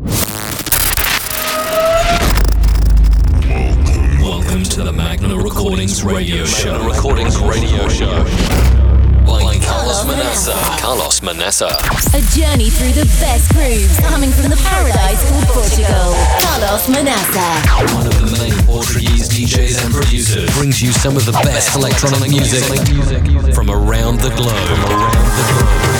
Welcome to the Magna Recordings Radio Show. Magna Recordings Radio Show. By Carlos Manaça. Carlos Manaça. A journey through the best grooves coming from the paradise called Portugal. Carlos Manaça. One of the main Portuguese DJs and producers brings you some of the best electronic music from around the globe. From around the globe.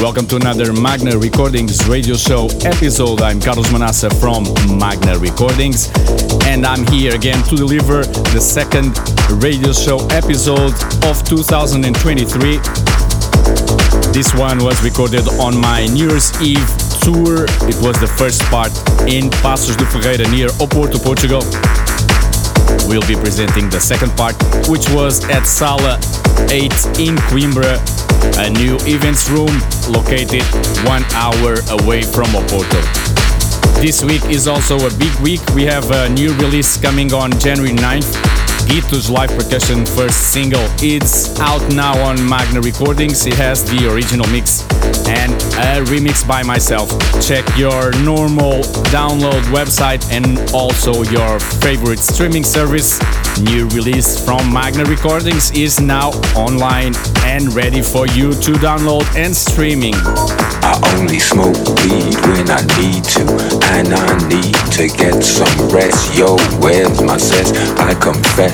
Welcome to another Magna Recordings radio show episode. I'm Carlos Manaça from Magna Recordings, and I'm here again to deliver the second radio show episode of 2023. This one was recorded on my New Year's Eve tour. It was the first part in Paços de Ferreira near Oporto, Portugal. We'll be presenting the second part, which was at Sala 8 in Coimbra, a new events room located one hour away from Oporto. This week is also a big week. We have a new release coming on January 9th. Gito's live percussion first single. It's out now on Magna Recordings. It has the original mix and a remix by myself. Check your normal download website and also your favorite streaming service. New release from Magna Recordings is now online and ready for you to download and streaming. I only smoke weed when I need to, and I need to get some rest. Yo, where's my sense? I confess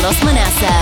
Carlos Manaça.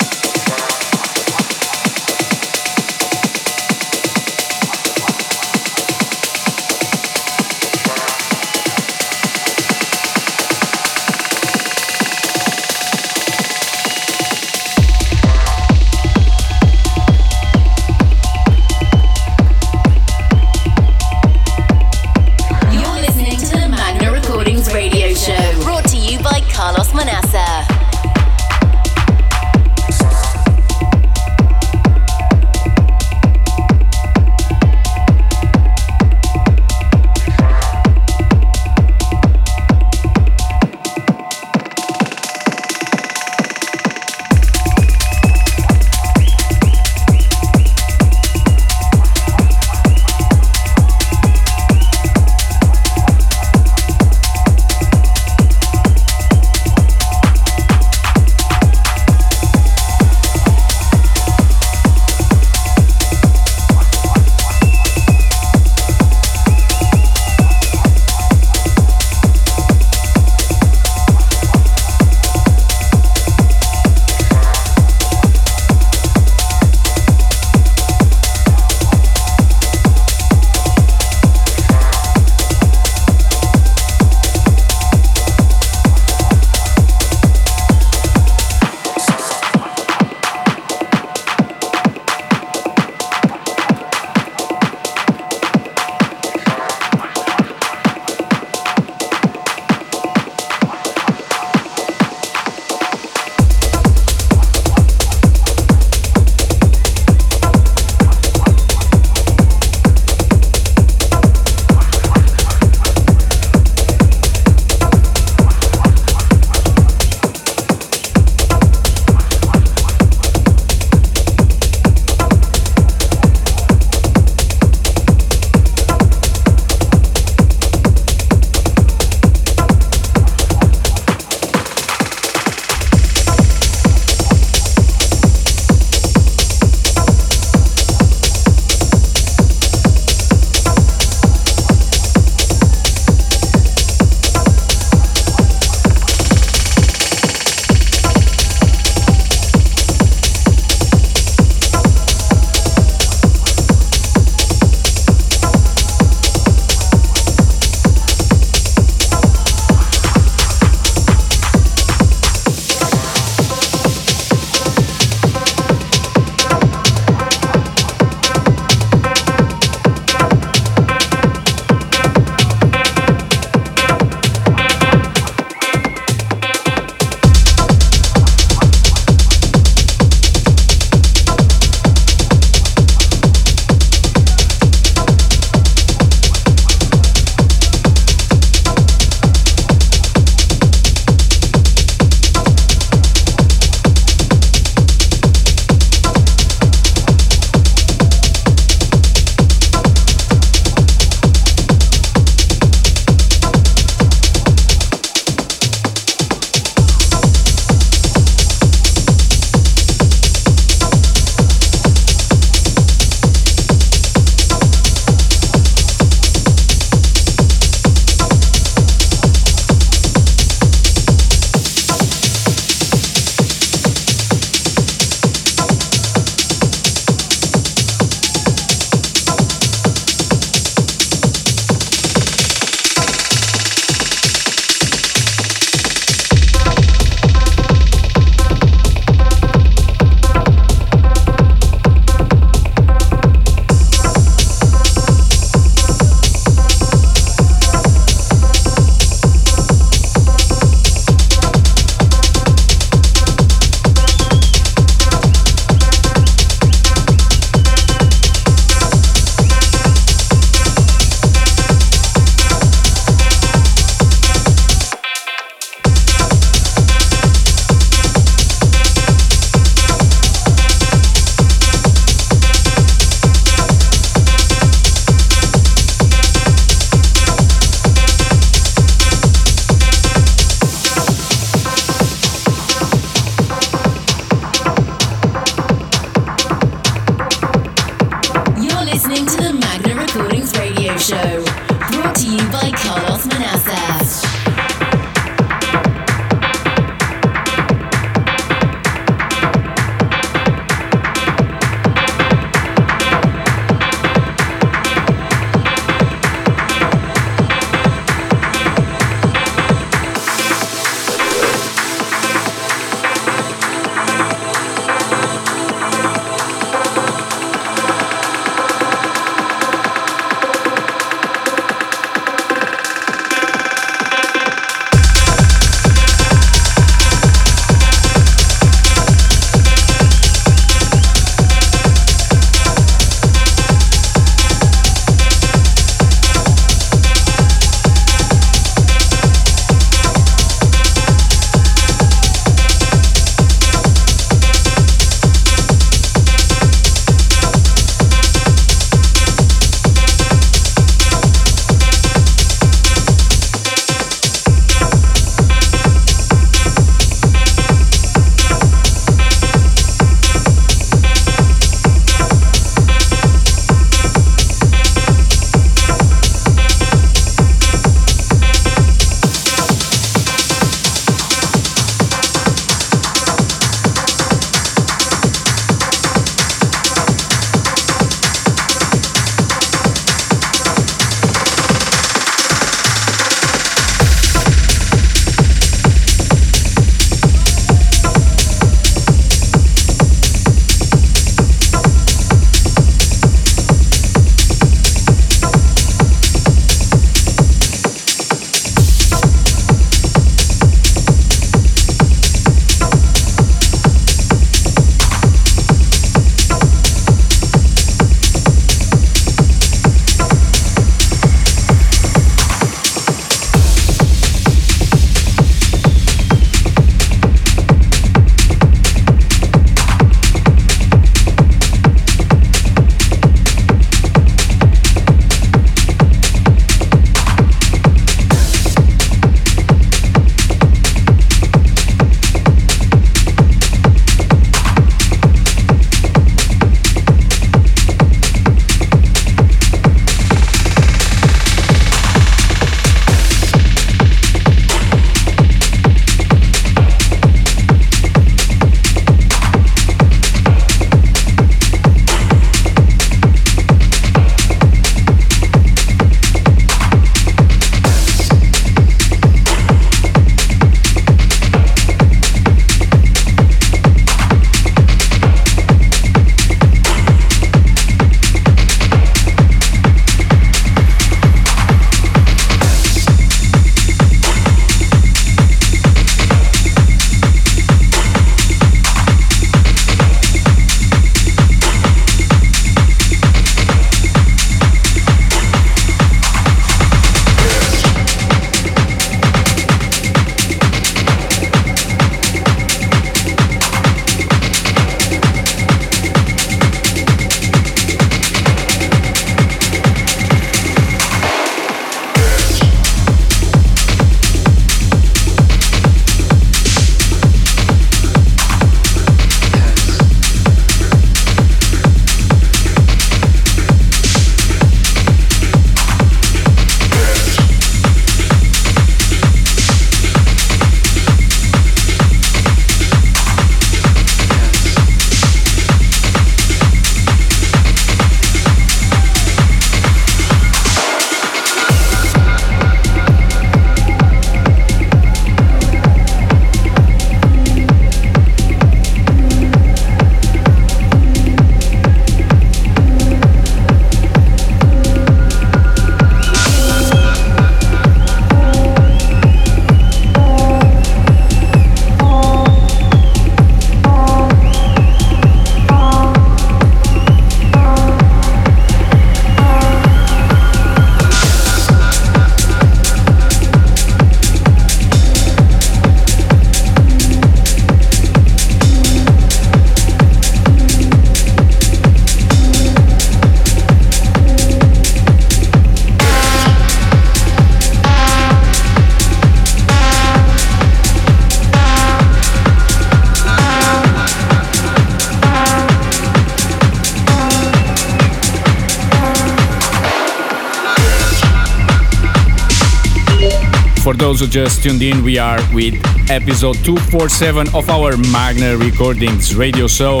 Those who just tuned in, we are with episode 247 of our Magna Recordings radio show.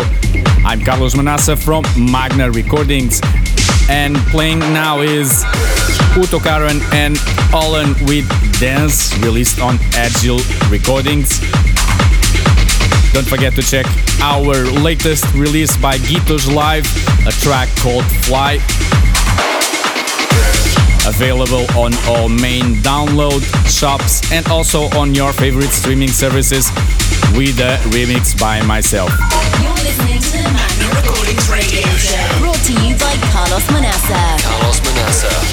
I'm Carlos Manaça from Magna Recordings, and playing now is UTO Karem and Alan with Dance, released on Agile Recordings. Don't forget to check our latest release by Gitos Live, a track called Fly. Available on all main download shops and also on your favorite streaming services with a remix by myself. You're listening to the Magna Recordings Radio Show. Brought to you by Carlos Manaça. Carlos Manaça.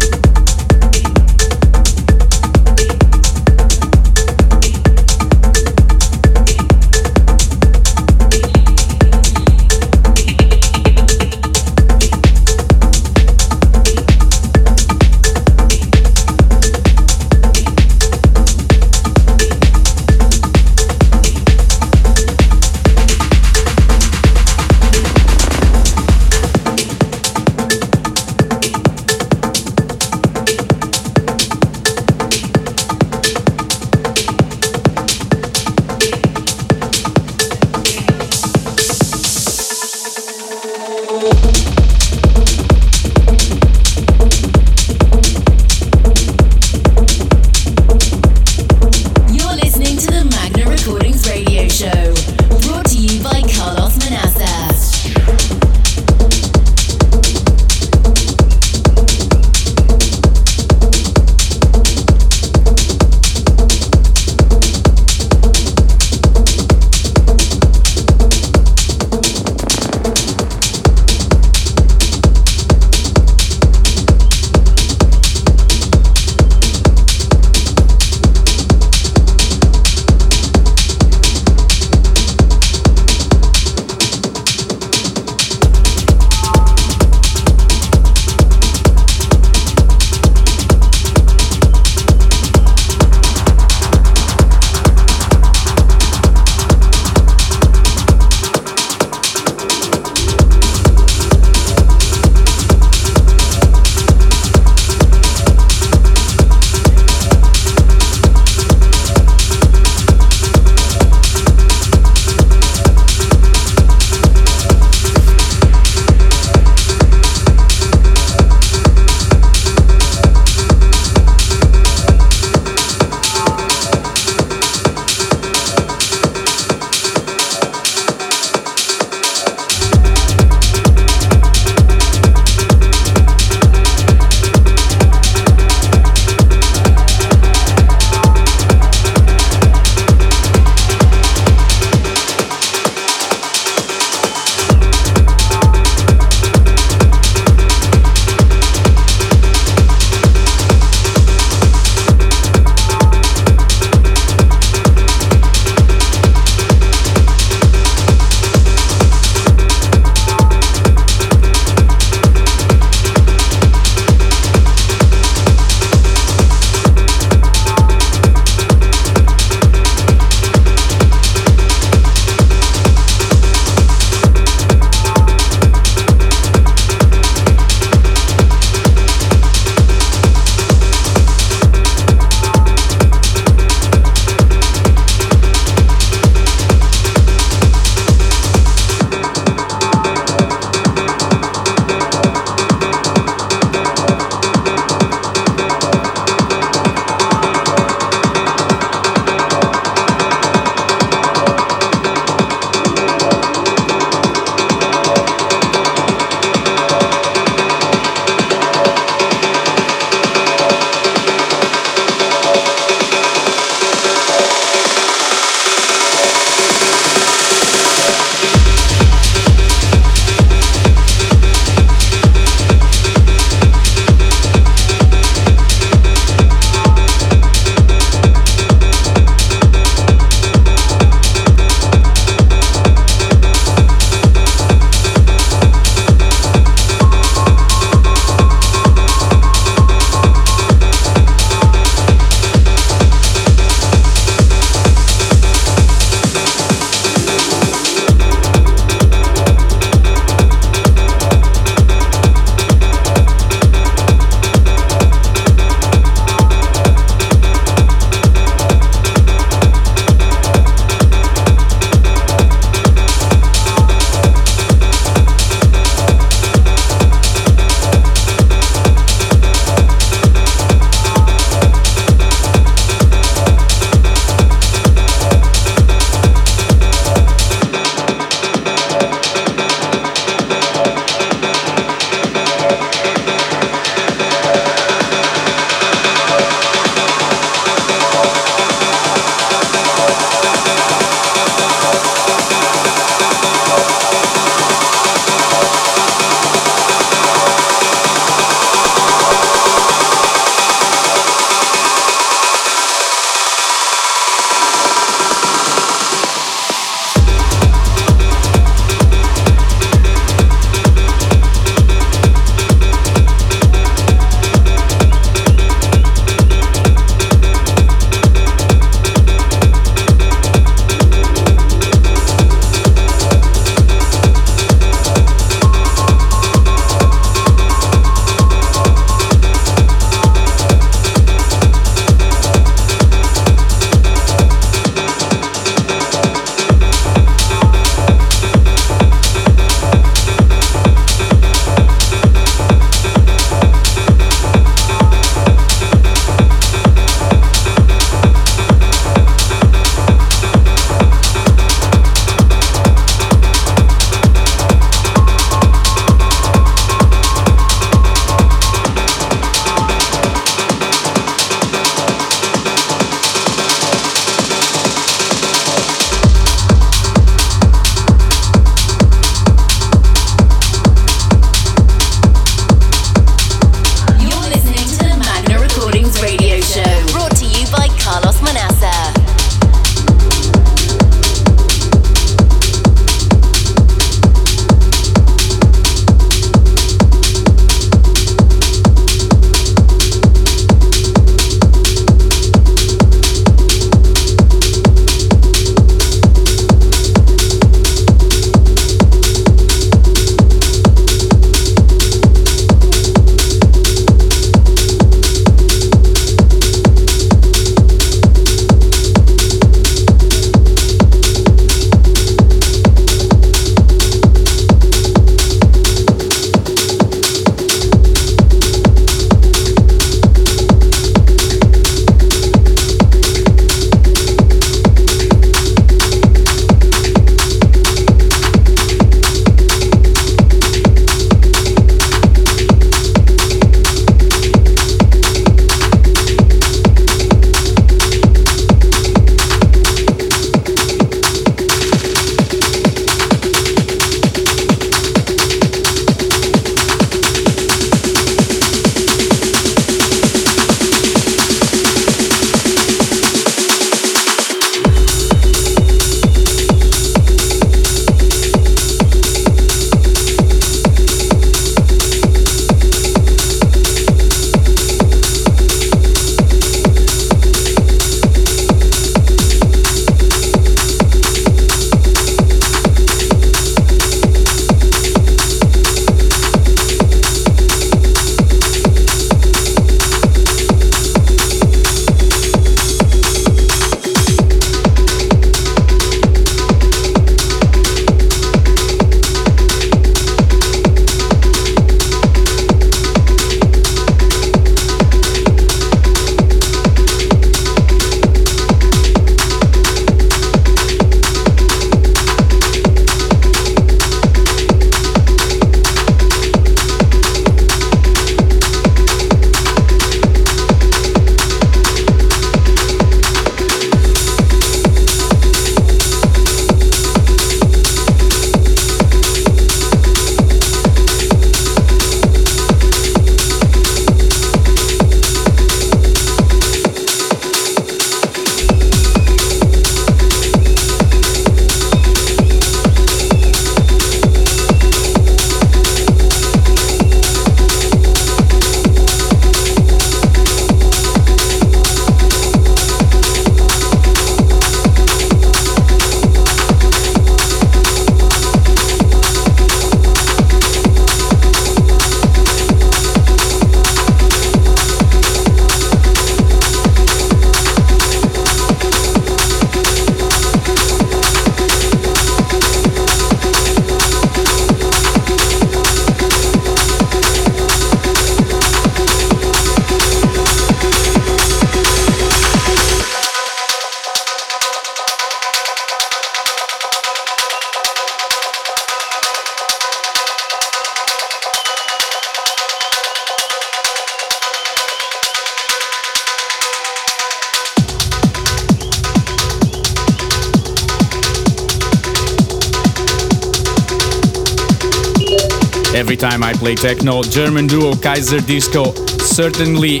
Techno, German duo Kaiserdisco certainly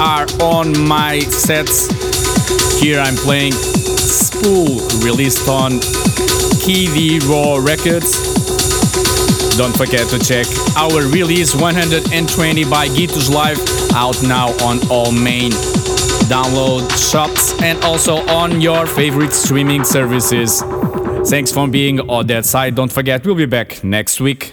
are on my sets. Here I'm playing Spool, released on KD Raw Records. Don't forget to check our release 120 by Gitus Live out now on all main download shops and also on your favorite streaming services. Thanks for being on that side. Don't forget, we'll be back next week.